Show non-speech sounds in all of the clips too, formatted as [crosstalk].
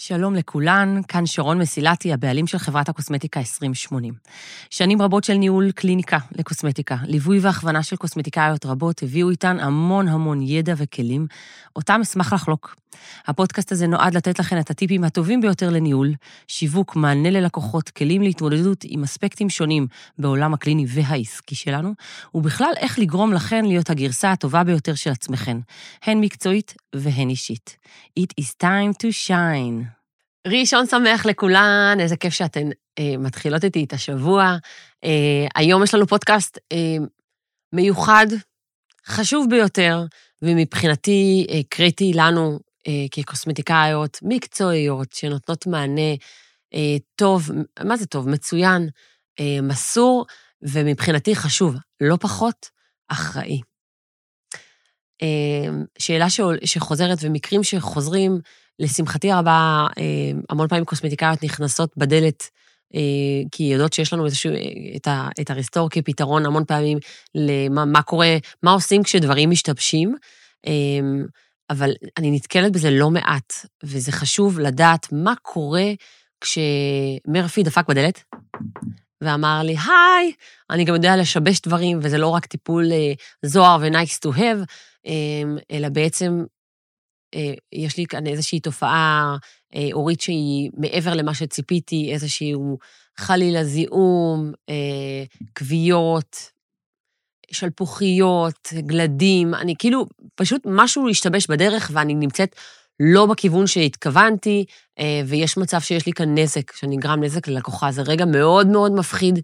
שלום לכולן, כאן שרון מסילתי, הבעלים של חברת הקוסמטיקה 2080. שנים רבות של ניהול קליניקה לקוסמטיקה, ליווי והכוונה של קוסמטיקאיות רבות הביאו איתן המון המון ידע וכלים, אותם אשמח לחלוק. הפודקאסט הזה נועד לתת לכן את הטיפים הטובים ביותר לניהול, שיווק, מענה ללקוחות, כלים להתמודדות עם אספקטים שונים בעולם הקליני והעסקי שלנו, ובכלל איך לגרום לכן להיות הגרסה הטובה ביותר של עצמכן, הן מקצועית והן אישית. It is time to shine. ראשון שמח לכולן, איזה כיף שאתן אה, מתחילות איתי את השבוע. אה, היום יש לנו פודקאסט אה, מיוחד, חשוב ביותר, ומבחינתי אה, קריטי לנו כקוסמטיקאיות מקצועיות שנותנות מענה אה, טוב, מה זה טוב? מצוין, אה, מסור, ומבחינתי חשוב, לא פחות, אחראי. אה, שאלה שחוזרת ומקרים שחוזרים, לשמחתי הרבה, אה, המון פעמים קוסמטיקאיות נכנסות בדלת, אה, כי יודעות שיש לנו איזשהו, את, ה, את הרסטור כפתרון המון פעמים למה מה קורה, מה עושים כשדברים משתבשים, אבל אני נתקלת בזה לא מעט, וזה חשוב לדעת מה קורה כשמרפי דפק בדלת, ואמר לי, היי, אני גם יודע לשבש דברים, וזה לא רק טיפול זוהר ו-nice to have, אלא בעצם אה, יש לי כאן איזושהי תופעה אה, הורית שהיא מעבר למה שציפיתי, איזשהו חלילה זיהום, אה, כוויות, שלפוחיות, גלדים, אני כאילו, פשוט משהו השתבש בדרך ואני נמצאת לא בכיוון שהתכוונתי, ויש מצב שיש לי כאן נזק, שנגרם נזק ללקוחה. זה רגע מאוד מאוד מפחיד.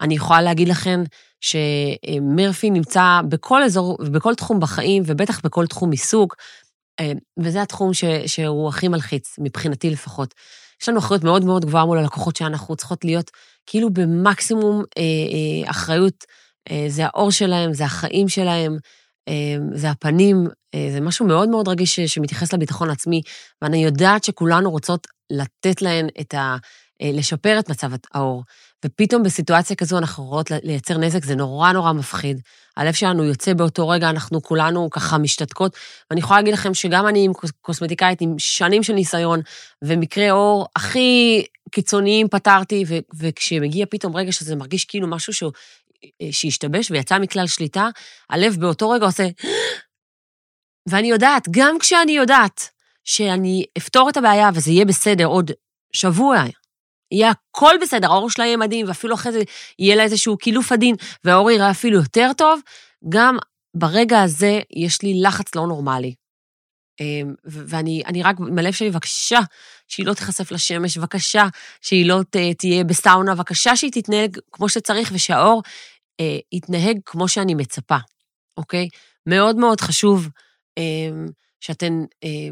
אני יכולה להגיד לכם שמרפי נמצא בכל אזור ובכל תחום בחיים, ובטח בכל תחום עיסוק, אה, וזה התחום ש, שהוא הכי מלחיץ, מבחינתי לפחות. יש לנו אחריות מאוד מאוד גבוהה מול הלקוחות שאנחנו צריכות להיות כאילו במקסימום אה, אה, אחריות. אה, זה האור שלהם, זה החיים שלהם, אה, זה הפנים, אה, זה משהו מאוד מאוד רגיש שמתייחס לביטחון העצמי, ואני יודעת שכולנו רוצות לתת להן את ה... לשפר את מצב האור. ופתאום בסיטואציה כזו אנחנו רואות לייצר נזק, זה נורא נורא מפחיד. הלב שלנו יוצא באותו רגע, אנחנו כולנו ככה משתתקות. ואני יכולה להגיד לכם שגם אני עם קוסמטיקאית עם שנים של ניסיון, ומקרי אור הכי קיצוניים פתרתי, וכשמגיע פתאום רגע שזה מרגיש כאילו משהו שהוא, שהשתבש ויצא מכלל שליטה, הלב באותו רגע עושה... ואני יודעת, גם כשאני יודעת שאני אפתור את הבעיה וזה יהיה בסדר עוד שבוע, יהיה הכל בסדר, האור שלה יהיה מדהים, ואפילו אחרי זה יהיה לה איזשהו קילוף עדין, והאור יראה אפילו יותר טוב, גם ברגע הזה יש לי לחץ לא נורמלי. אמ, ואני רק עם הלב שלי, בבקשה שהיא לא תיחשף לשמש, בבקשה שהיא לא תהיה בסאונה, בבקשה שהיא תתנהג כמו שצריך ושהאור אה, יתנהג כמו שאני מצפה, אוקיי? מאוד מאוד חשוב אה, שאתן אה,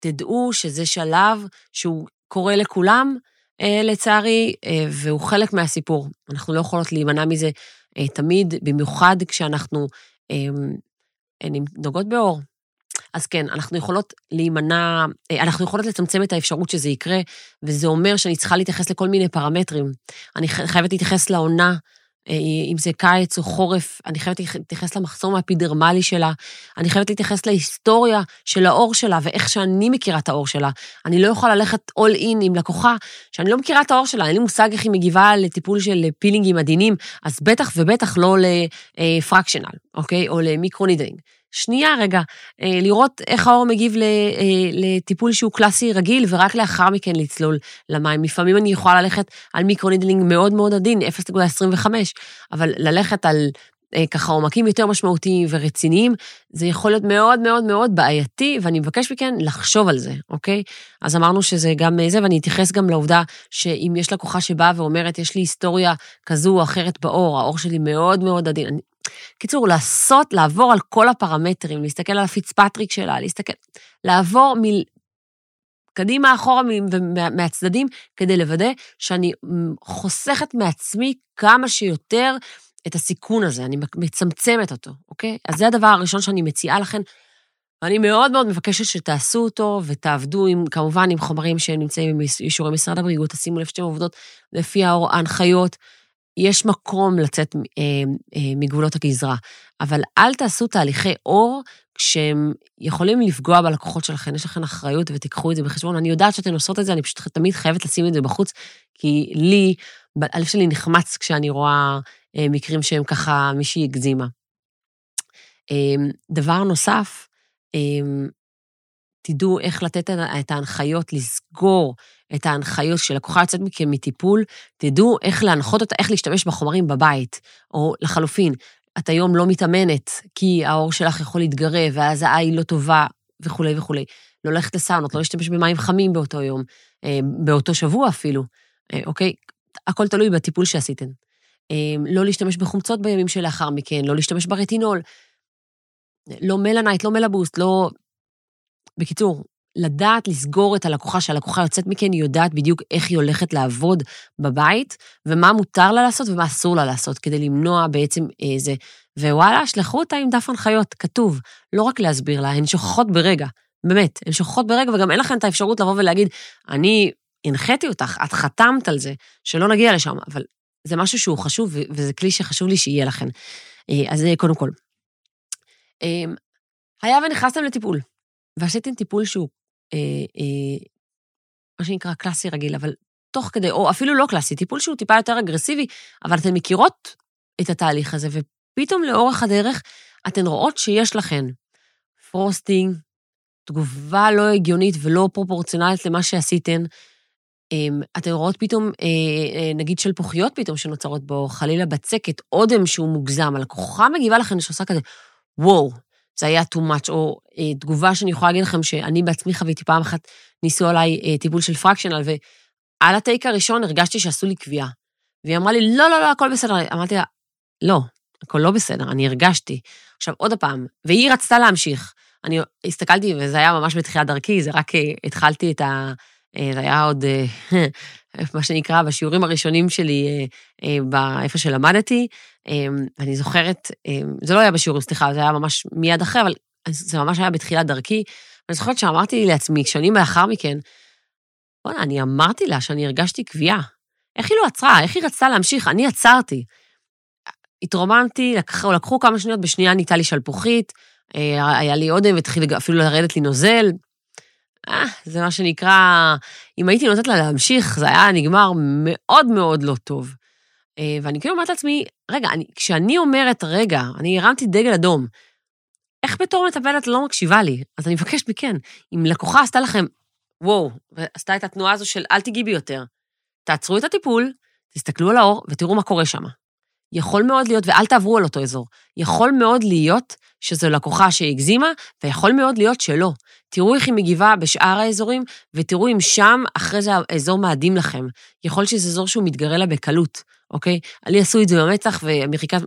תדעו שזה שלב שהוא קורה לכולם, אה, לצערי, אה, והוא חלק מהסיפור. אנחנו לא יכולות להימנע מזה אה, תמיד, במיוחד כשאנחנו נוגעות באור. אז כן, אנחנו יכולות להימנע, אנחנו יכולות לצמצם את האפשרות שזה יקרה, וזה אומר שאני צריכה להתייחס לכל מיני פרמטרים. אני חייבת להתייחס לעונה אה, אם זה קיץ או חורף, אני חייבת להתייחס למחסום האפידרמלי שלה, אני חייבת להתייחס להיסטוריה של האור שלה ואיך שאני מכירה את האור שלה. אני לא יכולה ללכת אול אין עם לקוחה שאני לא מכירה את האור שלה, אין לי מושג איך היא מגיבה לטיפול של פילינגים עדינים, אז בטח ובטח לא לפרקשנל, אוקיי? או למיקרונידלינג. שנייה רגע, אה, לראות איך העור מגיב אה, לטיפול שהוא קלאסי רגיל, ורק לאחר מכן לצלול למים. לפעמים אני יכולה ללכת על microneedling מאוד מאוד עדין, 0.25, אבל ללכת על אה, ככה עומקים יותר משמעותיים ורציניים, זה יכול להיות מאוד מאוד מאוד בעייתי, ואני מבקשת מכן לחשוב על זה, אוקיי? אז אמרנו שזה גם זה, ואני אתייחס גם לעובדה שאם יש לקוחה שבאה ואומרת, יש לי היסטוריה כזו או אחרת בעור, העור שלי מאוד מאוד עדין, קיצור, לעשות, לעבור על כל הפרמטרים, להסתכל על הפיצפטריק שלה, להסתכל, לעבור מ... קדימה, אחורה מהצדדים, כדי לוודא שאני חוסכת מעצמי כמה שיותר את הסיכון הזה, אני מצמצמת אותו, אוקיי? אז זה הדבר הראשון שאני מציעה לכם. אני מאוד מאוד מבקשת שתעשו אותו ותעבדו עם, כמובן, עם חומרים שנמצאים עם אישורי משרד הבריאות, תשימו לב שאתם עובדות לפי ההנחיות. יש מקום לצאת אה, אה, מגבולות הגזרה, אבל אל תעשו תהליכי אור שהם יכולים לפגוע בלקוחות שלכם, יש לכם אחריות ותיקחו את זה בחשבון. אני יודעת שאתן עושות את זה, אני פשוט תמיד חייבת לשים את זה בחוץ, כי לי, הלב שלי נחמץ כשאני רואה אה, מקרים שהם ככה, מישהי הגזימה. אה, דבר נוסף, אה, תדעו איך לתת את ההנחיות, לסגור את ההנחיות שלקוחה יוצאת מכם מטיפול, תדעו איך להנחות אותה, איך להשתמש בחומרים בבית, או לחלופין, את היום לא מתאמנת כי העור שלך יכול להתגרב, ואז העין לא טובה, וכולי וכולי. לא ללכת לסאונות, לא להשתמש במים חמים באותו יום, אה, באותו שבוע אפילו, אה, אוקיי? הכל תלוי בטיפול שעשיתם. אה, לא להשתמש בחומצות בימים שלאחר מכן, לא להשתמש ברטינול, לא מלנייט, לא מלבוסט, לא... בקיצור, לדעת לסגור את הלקוחה, שהלקוחה יוצאת מכן, היא יודעת בדיוק איך היא הולכת לעבוד בבית, ומה מותר לה לעשות ומה אסור לה לעשות, כדי למנוע בעצם איזה... ווואלה, שלחו אותה עם דף הנחיות, כתוב, לא רק להסביר לה, הן שוכחות ברגע, באמת, הן שוכחות ברגע, וגם אין לכן את האפשרות לבוא ולהגיד, אני הנחיתי אותך, את חתמת על זה, שלא נגיע לשם, אבל זה משהו שהוא חשוב, וזה כלי שחשוב לי שיהיה לכן. אה, אז זה קודם כל. אה, היה ונכנסתם לטיפול, ועשיתם טיפול שהוא אה, אה, מה שנקרא קלאסי רגיל, אבל תוך כדי, או אפילו לא קלאסי, טיפול שהוא טיפה יותר אגרסיבי, אבל אתן מכירות את התהליך הזה, ופתאום לאורך הדרך אתן רואות שיש לכן frosting, תגובה לא הגיונית ולא פרופורציונלית למה שעשיתן. אמ, אתן רואות פתאום, אה, נגיד שלפוחיות פתאום שנוצרות בו, חלילה בצקת, אודם שהוא מוגזם, הלקוחה מגיבה לכן שעושה כזה, וואו, זה היה too much, או אה, תגובה שאני יכולה להגיד לכם שאני בעצמי חוויתי פעם אחת, ניסו עליי אה, טיפול של פרקשנל, ועל הטייק הראשון הרגשתי שעשו לי קביעה. והיא אמרה לי, לא, לא, לא, הכל בסדר. אמרתי לה, לא, הכל לא בסדר, אני הרגשתי. עכשיו, עוד פעם, והיא רצתה להמשיך. אני הסתכלתי, וזה היה ממש בתחילת דרכי, זה רק אה, התחלתי את ה... אה, זה היה עוד, אה, [laughs] מה שנקרא, בשיעורים הראשונים שלי, איפה שלמדתי, ואני זוכרת, זה לא היה בשיעורים, סליחה, זה היה ממש מיד אחרי, אבל זה ממש היה בתחילת דרכי. ואני זוכרת שאמרתי לעצמי, שנים לאחר מכן, בוא'נה, אני אמרתי לה שאני הרגשתי קביעה. איך היא לא עצרה? איך היא רצתה להמשיך? אני עצרתי. התרוממתי, לקחו, לקחו כמה שניות, בשנייה ניתה לי שלפוחית, היה לי אודם, התחיל אפילו לרדת לי נוזל. אה, זה מה שנקרא, אם הייתי נותנת לה להמשיך, זה היה נגמר מאוד מאוד לא טוב. אה, ואני כאילו אומרת לעצמי, רגע, אני, כשאני אומרת, רגע, אני הרמתי דגל אדום, איך בתור מטפלת לא מקשיבה לי? אז אני מבקשת מכן, אם לקוחה עשתה לכם, וואו, ועשתה את התנועה הזו של אל תיגעי ביותר, תעצרו את הטיפול, תסתכלו על האור ותראו מה קורה שם. יכול מאוד להיות, ואל תעברו על אותו אזור, יכול מאוד להיות שזו לקוחה שהגזימה, ויכול מאוד להיות שלא. תראו איך היא מגיבה בשאר האזורים, ותראו אם שם, אחרי זה האזור מאדים לכם. יכול שזה אזור שהוא מתגרה לה בקלות, אוקיי? לי עשו את זה במצח,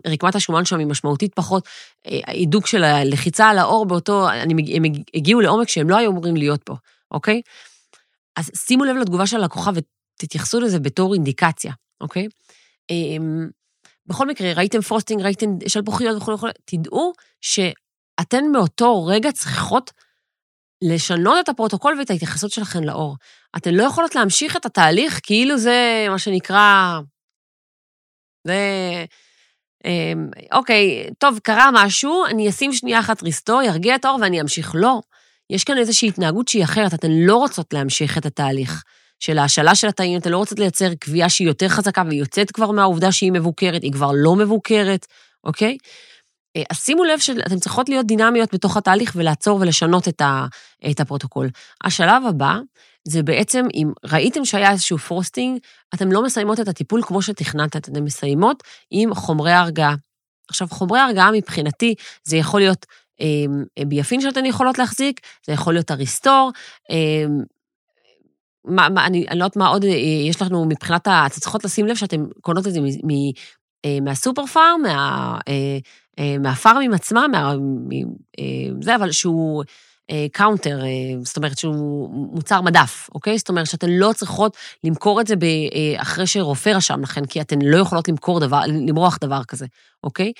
ורקמת השומן שם היא משמעותית פחות. ההידוק של הלחיצה על העור באותו, אני, הם הגיעו לעומק שהם לא היו אמורים להיות פה, אוקיי? אז שימו לב לתגובה של הלקוחה ותתייחסו לזה בתור אינדיקציה, אוקיי? אמ, בכל מקרה, ראיתם frosting, ראיתם שלפוחיות וכו' וכו', תדעו שאתן מאותו רגע צריכות לשנות את הפרוטוקול ואת ההתייחסות שלכן לאור. אתן לא יכולות להמשיך את התהליך כאילו זה מה שנקרא... זה... אמ, אוקיי, טוב, קרה משהו, אני אשים שנייה אחת ריסטור, ירגיע את האור ואני אמשיך. לא. יש כאן איזושהי התנהגות שהיא אחרת, אתן לא רוצות להמשיך את התהליך. של ההשאלה של התאים, אתן לא רוצות לייצר קביעה שהיא יותר חזקה והיא יוצאת כבר מהעובדה שהיא מבוקרת, היא כבר לא מבוקרת, אוקיי? אה, אז שימו לב שאתן צריכות להיות דינמיות בתוך התהליך ולעצור ולשנות את, הפרוטוקול. השלב הבא זה בעצם, אם ראיתם שהיה איזשהו frosting, אתן לא מסיימות את הטיפול כמו שתכננת, אתן מסיימות עם חומרי הרגעה. עכשיו, חומרי הרגעה מבחינתי, זה יכול להיות אה, ביפנטן שאתן יכולות להחזיק, זה יכול להיות ה restore, אה, מה, מה, אני, אני לא יודעת מה עוד אה, יש לנו מבחינת ה... אתן צריכות לשים לב שאתן קונות את זה מ, מ, אה, מהסופר פארם, מה, אה, מה פארמים עצמם, מה, זה, אבל שהוא counter, זאת אומרת שהוא מוצר מדף, אוקיי? זאת אומרת שאתן לא צריכות למכור את זה אחרי שרופא רשם לכן, כי אתן לא יכולות למכור דבר, למרוח דבר כזה, אוקיי?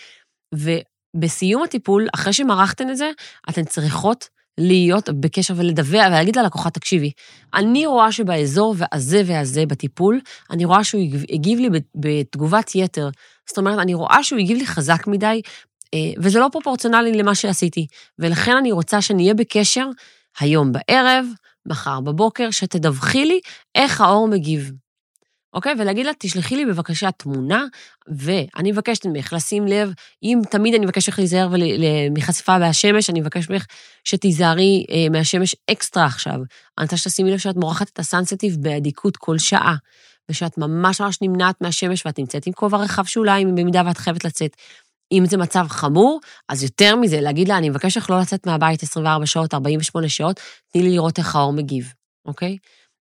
ובסיום הטיפול, אחרי שמרחתן את זה, אתן צריכות להיות בקשר ולדווח ולהגיד ללקוחה, תקשיבי, אני רואה שבאזור הזה והזה בטיפול, אני רואה שהוא הגיב לי בתגובת יתר. זאת אומרת, אני רואה שהוא הגיב לי חזק מדי, וזה לא פרופורציונלי למה שעשיתי. ולכן אני רוצה שנהיה בקשר היום בערב, מחר בבוקר, שתדווחי לי איך האור מגיב. אוקיי? ולהגיד לה, תשלחי לי בבקשה תמונה, ואני מבקשת ממך לשים לב, אם תמיד אני מבקשת ממך להיזהר מחשיפה מהשמש, אני מבקשת ממך שתיזהרי אה, מהשמש אקסטרה עכשיו. אני רוצה שתשימי לב שאת מורחת את הסנסטיב באדיקות כל שעה, ושאת ממש ממש נמנעת מהשמש ואת נמצאת עם כובע רחב שוליים, במידה ואת חייבת לצאת. אם זה מצב חמור, אז יותר מזה, להגיד לה, אני מבקש לך לא לצאת מהבית 24 שעות, 48 שעות, תני לי לראות איך האור מגיב, אוקיי?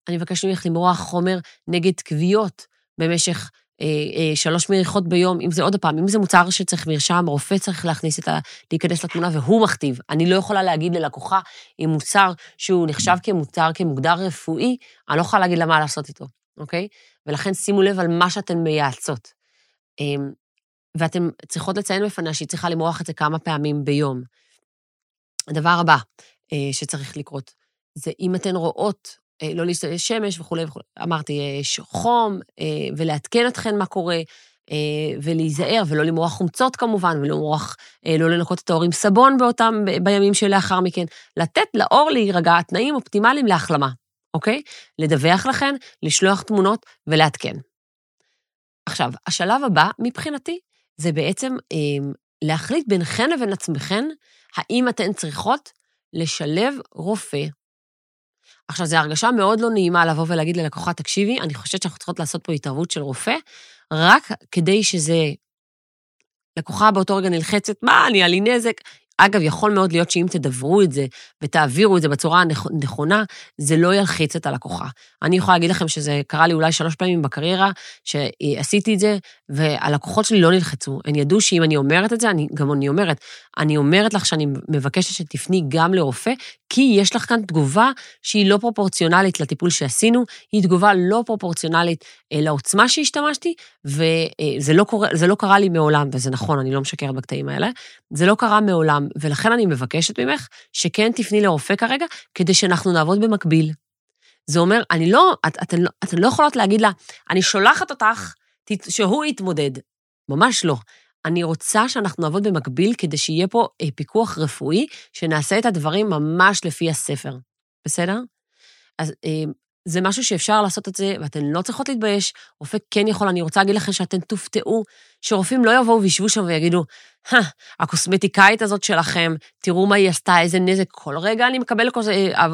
אני מבקש ממך למרוח חומר נגד כוויות במשך אה, אה, שלוש מריחות ביום, אם זה עוד פעם, אם זה מוצר שצריך מרשם, רופא צריך להכניס את ה... להיכנס לתמונה והוא מכתיב. אני לא יכולה להגיד ללקוחה אם מוצר שהוא נחשב כמוצר, כמוגדר רפואי, אני לא יכולה להגיד לה מה לעשות איתו, אוקיי? ולכן שימו לב על מה שאתן מייעצות. אה, ואתן צריכות לציין בפניה שהיא צריכה למרוח את זה כמה פעמים ביום. הדבר הבא אה, שצריך לקרות, זה אם אתן רואות אה, לא להשתמש שמש וכולי וכולי. אמרתי, יש חום, אה, ולעדכן אתכן מה קורה, אה, ולהיזהר, ולא למרוח חומצות כמובן, ולא למרוח, לא לנקות את האור עם סבון באותם, בימים שלאחר מכן. לתת לאור להירגע, תנאים אופטימליים להחלמה, אוקיי? לדווח לכן, לשלוח תמונות ולעדכן. עכשיו, השלב הבא, מבחינתי, זה בעצם להחליט ביניכן לבין עצמכן, האם אתן צריכות לשלב רופא עכשיו, זו הרגשה מאוד לא נעימה לבוא ולהגיד ללקוחה, תקשיבי, אני חושבת שאנחנו צריכות לעשות פה התערבות של רופא, רק כדי שזה... לקוחה באותו רגע נלחצת, מה, אני היה לי נזק, אגב, יכול מאוד להיות שאם תדברו את זה ותעבירו את זה בצורה הנכונה, זה לא ילחיץ את הלקוחה. אני יכולה להגיד לכם שזה קרה לי אולי שלוש פעמים בקריירה, שעשיתי את זה, והלקוחות שלי לא נלחצו. הן ידעו שאם אני אומרת את זה, אני, גם אני אומרת, אני אומרת לך שאני מבקשת שתפני גם לרופא, כי יש לך כאן תגובה שהיא לא פרופורציונלית לטיפול שעשינו, היא תגובה לא פרופורציונלית אה, לעוצמה שהשתמשתי, וזה לא, קורה, לא קרה לי מעולם, וזה נכון, אני לא משקרת בקטעים האלה, זה לא קרה מעולם, ולכן אני מבקשת ממך שכן תפני לרופא כרגע, כדי שאנחנו נעבוד במקביל. זה אומר, אני לא, את, אתן, לא, אתן לא יכולות להגיד לה, אני שולחת אותך, שהוא יתמודד. ממש לא. אני רוצה שאנחנו נעבוד במקביל כדי שיהיה פה אה, פיקוח רפואי, שנעשה את הדברים ממש לפי הספר, בסדר? אז אה, זה משהו שאפשר לעשות את זה, ואתן לא צריכות להתבייש, רופא כן יכול, אני רוצה להגיד לכם שאתן תופתעו, שרופאים לא יבואו וישבו שם ויגידו, הקוסמטיקאית הזאת שלכם, תראו מה היא עשתה, איזה נזק. כל רגע אני מקבל לקוס... אה, אה,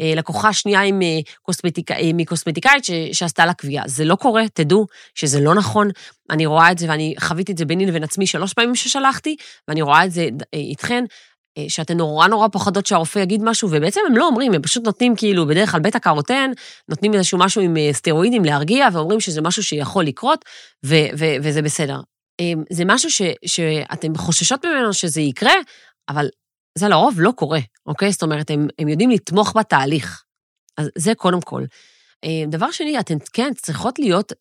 אה, לקוחה שנייה עם אה, קוסמטיק... אה, מקוסמטיקאית ש... שעשתה לה קביעה. זה לא קורה, תדעו שזה לא נכון. אני רואה את זה, ואני חוויתי את זה ביני לבין עצמי שלוש פעמים ששלחתי, ואני רואה את זה אה, איתכן. אה, שאתן נורא נורא פוחדות שהרופא יגיד משהו, ובעצם הם לא אומרים, הם פשוט נותנים כאילו, בדרך כלל בית הקרוטן, נותנים איזשהו משהו עם אה, סטרואידים להרגיע, ואומרים שזה משהו שיכול לקרות, ו- ו- וזה בסדר. אה, זה משהו ש- שאתם חוששות ממנו שזה יקרה, אבל זה לרוב לא קורה, אוקיי? זאת אומרת, הם, הם יודעים לתמוך בתהליך. אז זה קודם כל. דבר שני, אתן כן צריכות להיות,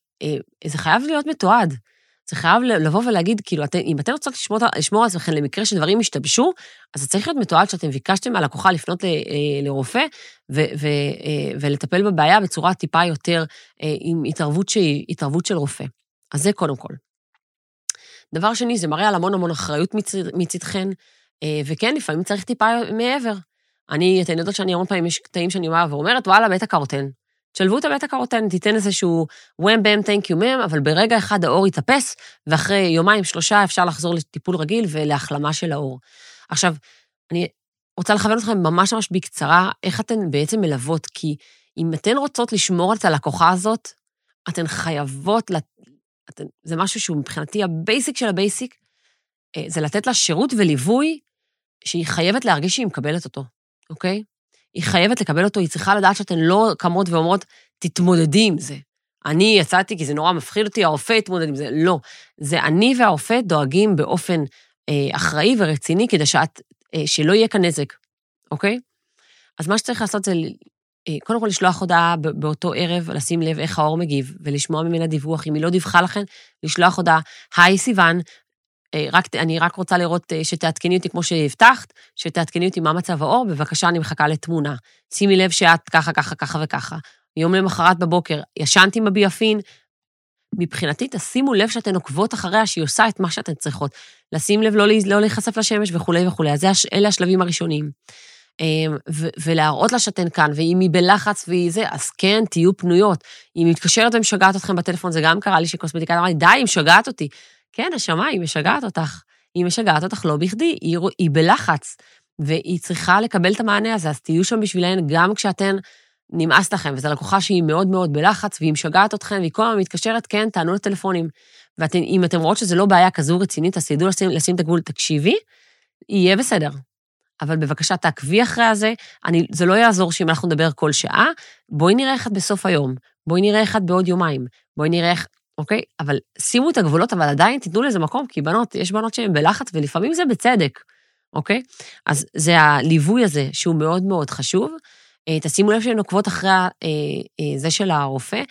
זה חייב להיות מתועד. זה חייב לבוא ולהגיד, כאילו, את, אם אתן רוצות לשמור, לשמור על עצמכם למקרה שדברים ישתבשו, אז זה צריך להיות מתועד שאתם ביקשתם מהלקוחה לפנות ל, אה, לרופא ו, ו, אה, ולטפל בבעיה בצורה טיפה יותר אה, עם התערבות שהיא התערבות של רופא. אז זה קודם כל. דבר שני, זה מראה על המון המון אחריות מצ, מצדכן, וכן, לפעמים צריך טיפה מעבר. אני, אתן יודעות שאני המון פעמים, יש קטעים שאני אומרת ואומרת, וואלה, בית הקרוטן. תשלבו את הבטא קרוטן, תיתן איזשהו wham bam thank you ma'am, אבל ברגע אחד העור יתאפס, ואחרי יומיים, שלושה אפשר לחזור לטיפול רגיל ולהחלמה של העור. עכשיו, אני רוצה לכוון אתכם ממש ממש בקצרה, איך אתן בעצם מלוות, כי אם אתן רוצות לשמור את הלקוחה הזאת, אתן חייבות, לת... אתן... זה משהו שהוא מבחינתי ה basic של ה basic, אה, זה לתת לה שירות וליווי שהיא חייבת להרגיש שהיא מקבלת אותו, אוקיי? היא חייבת לקבל אותו, היא צריכה לדעת שאתן לא קמות ואומרות, תתמודדי עם זה. אני יצאתי כי זה נורא מפחיד אותי, הרופא יתמודד עם זה. לא. זה אני והרופא דואגים באופן אה, אחראי ורציני כדי שאת, אה, שלא יהיה כאן נזק, אוקיי? אז מה שצריך לעשות זה אה, קודם כל לשלוח הודעה באותו ערב, לשים לב איך האור מגיב, ולשמוע ממנה דיווח. אם היא לא דיווחה לכן, לשלוח הודעה, היי סיוון, רק, אני רק רוצה לראות אה, שתעדכני אותי כמו שהבטחת, שתעדכני אותי מה מצב האור, בבקשה, אני מחכה לתמונה. שימי לב שאת ככה, ככה, ככה וככה. יום למחרת בבוקר, ישנת עם הביאפין, מבחינתי, תשימו לב שאתן עוקבות אחריה, שהיא עושה את מה שאתן צריכות. לשים לב, לא, לא להיחשף לשמש וכולי וכולי. אז אלה השלבים הראשונים. אמ, ולהראות לה שאתן כאן, ואם היא בלחץ והיא זה, אז כן, תהיו פנויות. אם היא מתקשרת ומשגעת אתכם בטלפון, זה גם קרה לי שקוסמטיקאית אמרה לי, די, היא משגעת אותי. כן, נשמה, היא משגעת אותך. היא משגעת אותך לא בכדי, היא, היא בלחץ, והיא צריכה לקבל את המענה הזה, אז תהיו שם בשבילן גם כשאתן נמאס לכם, וזו לקוחה שהיא מאוד מאוד בלחץ, והיא משגעת אתכם, והיא כל הזמן מתקשרת, כן, תענו לטלפונים. ואם אתם רואות שזו לא בעיה כזו רצינית, אז תדעו לשים, לשים את הגבול, תקשיבי, יהיה בסדר. אבל בבקשה, תעקבי אחרי הזה. אני, זה לא יעזור שאם אנחנו נדבר כל שעה, בואי נראה את בסוף היום, בואי נראה את בעוד יומיים, בואי נראה איך, אוקיי? אבל שימו את הגבולות, אבל עדיין תיתנו לזה מקום, כי בנות, יש בנות שהן בלחץ, ולפעמים זה בצדק, אוקיי? אז זה הליווי הזה, שהוא מאוד מאוד חשוב. אה, תשימו לב שהן עוקבות אחרי אה, אה, זה של הרופא,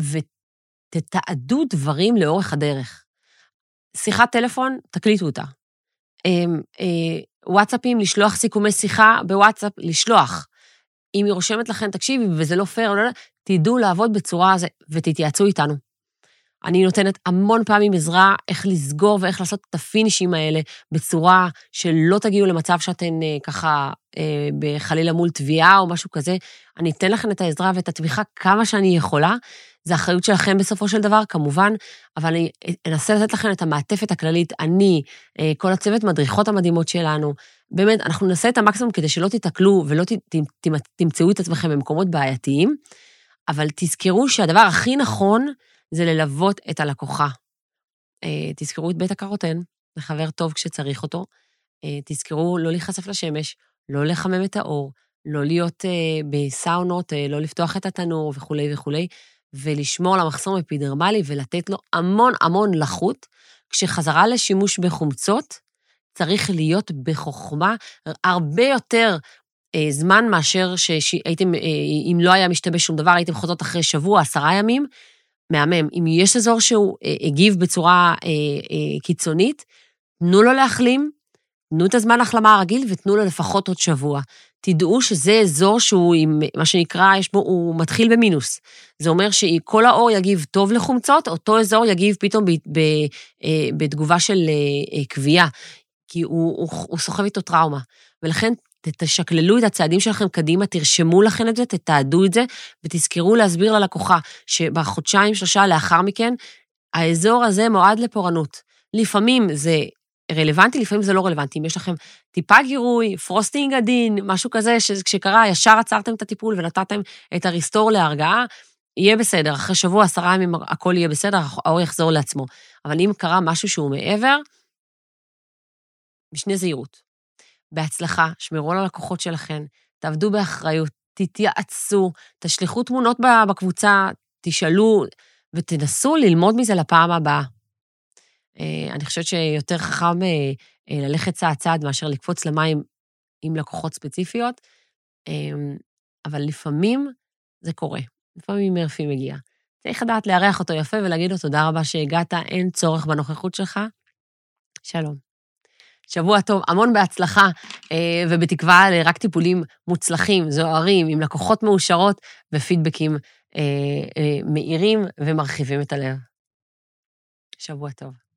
ותתעדו דברים לאורך הדרך. שיחת טלפון, תקליטו אותה. וואטסאפים, לשלוח סיכומי שיחה בוואטסאפ, לשלוח. אם היא רושמת לכם, תקשיבי, וזה לא פייר, לא, לא, תדעו לעבוד בצורה הזו, ותתייעצו איתנו. אני נותנת המון פעמים עזרה איך לסגור ואיך לעשות את הפינישים האלה בצורה שלא תגיעו למצב שאתן אה, ככה אה, בחלילה מול תביעה או משהו כזה. אני אתן לכם את העזרה ואת התמיכה כמה שאני יכולה. זו אחריות שלכם בסופו של דבר, כמובן, אבל אני אנסה לתת לכם את המעטפת הכללית. אני, אה, כל הצוות מדריכות המדהימות שלנו, באמת, אנחנו נעשה את המקסימום כדי שלא תיתקלו ולא ת, ת, ת, תמצאו את עצמכם במקומות בעייתיים, אבל תזכרו שהדבר הכי נכון זה ללוות את הלקוחה. אה, תזכרו את בית הקרוטן, זה חבר טוב כשצריך אותו. אה, תזכרו לא להיחשף לשמש, לא לחמם את האור, לא להיות בסאונות, לא לפתוח את התנור וכולי וכולי. ולשמור על המחסום האפידרמלי ולתת לו המון המון לחות, כשחזרה לשימוש בחומצות צריך להיות בחוכמה הרבה יותר אה, זמן מאשר שהייתם, אה, אם לא היה משתבש שום דבר, הייתם חוזרות אחרי שבוע, עשרה ימים, מהמם. אם יש אזור שהוא אה, הגיב בצורה אה, אה, קיצונית, תנו לו להחלים, תנו את הזמן ההחלמה הרגיל ותנו לו לפחות עוד שבוע. תדעו שזה אזור שהוא עם, מה שנקרא, יש בו, הוא מתחיל במינוס. זה אומר שכל העור יגיב טוב לחומצות, אותו אזור יגיב פתאום ב, ב, בתגובה של כווייה, כי הוא, הוא, הוא סוחב איתו טראומה. ולכן תשקללו את הצעדים שלכם קדימה, תרשמו לכם את זה, תתעדו את זה, ותזכרו להסביר ללקוחה שבחודשיים, שלושה לאחר מכן, האזור הזה מועד לפורענות. לפעמים זה רלוונטי, לפעמים זה לא רלוונטי. אם יש לכם טיפה גירוי, frosting עדין, משהו כזה, שכשקרה, ישר עצרתם את הטיפול ונתתם את הריסטור להרגעה, יהיה בסדר. אחרי שבוע, עשרה ימים, הכל יהיה בסדר, האור יחזור לעצמו. אבל אם קרה משהו שהוא מעבר, משנה זהירות. בהצלחה, שמרו על הלקוחות שלכם, תעבדו באחריות, תתייעצו, תשלחו תמונות בקבוצה, תשאלו ותנסו ללמוד מזה לפעם הבאה. אה, אני חושבת שיותר חכם אה, אה, ללכת צעד צעד מאשר לקפוץ למים עם לקוחות ספציפיות, אבל לפעמים זה קורה. לפעמים מרפי מגיע. צריך לדעת לארח אותו יפה ולהגיד לו תודה רבה שהגעת, אין צורך בנוכחות שלך. שלום. שבוע טוב, המון בהצלחה, ובתקווה לרק טיפולים מוצלחים, זוהרים, עם לקוחות מאושרות ופידבקים מהירים ומרחיבים את הלב. שבוע טוב.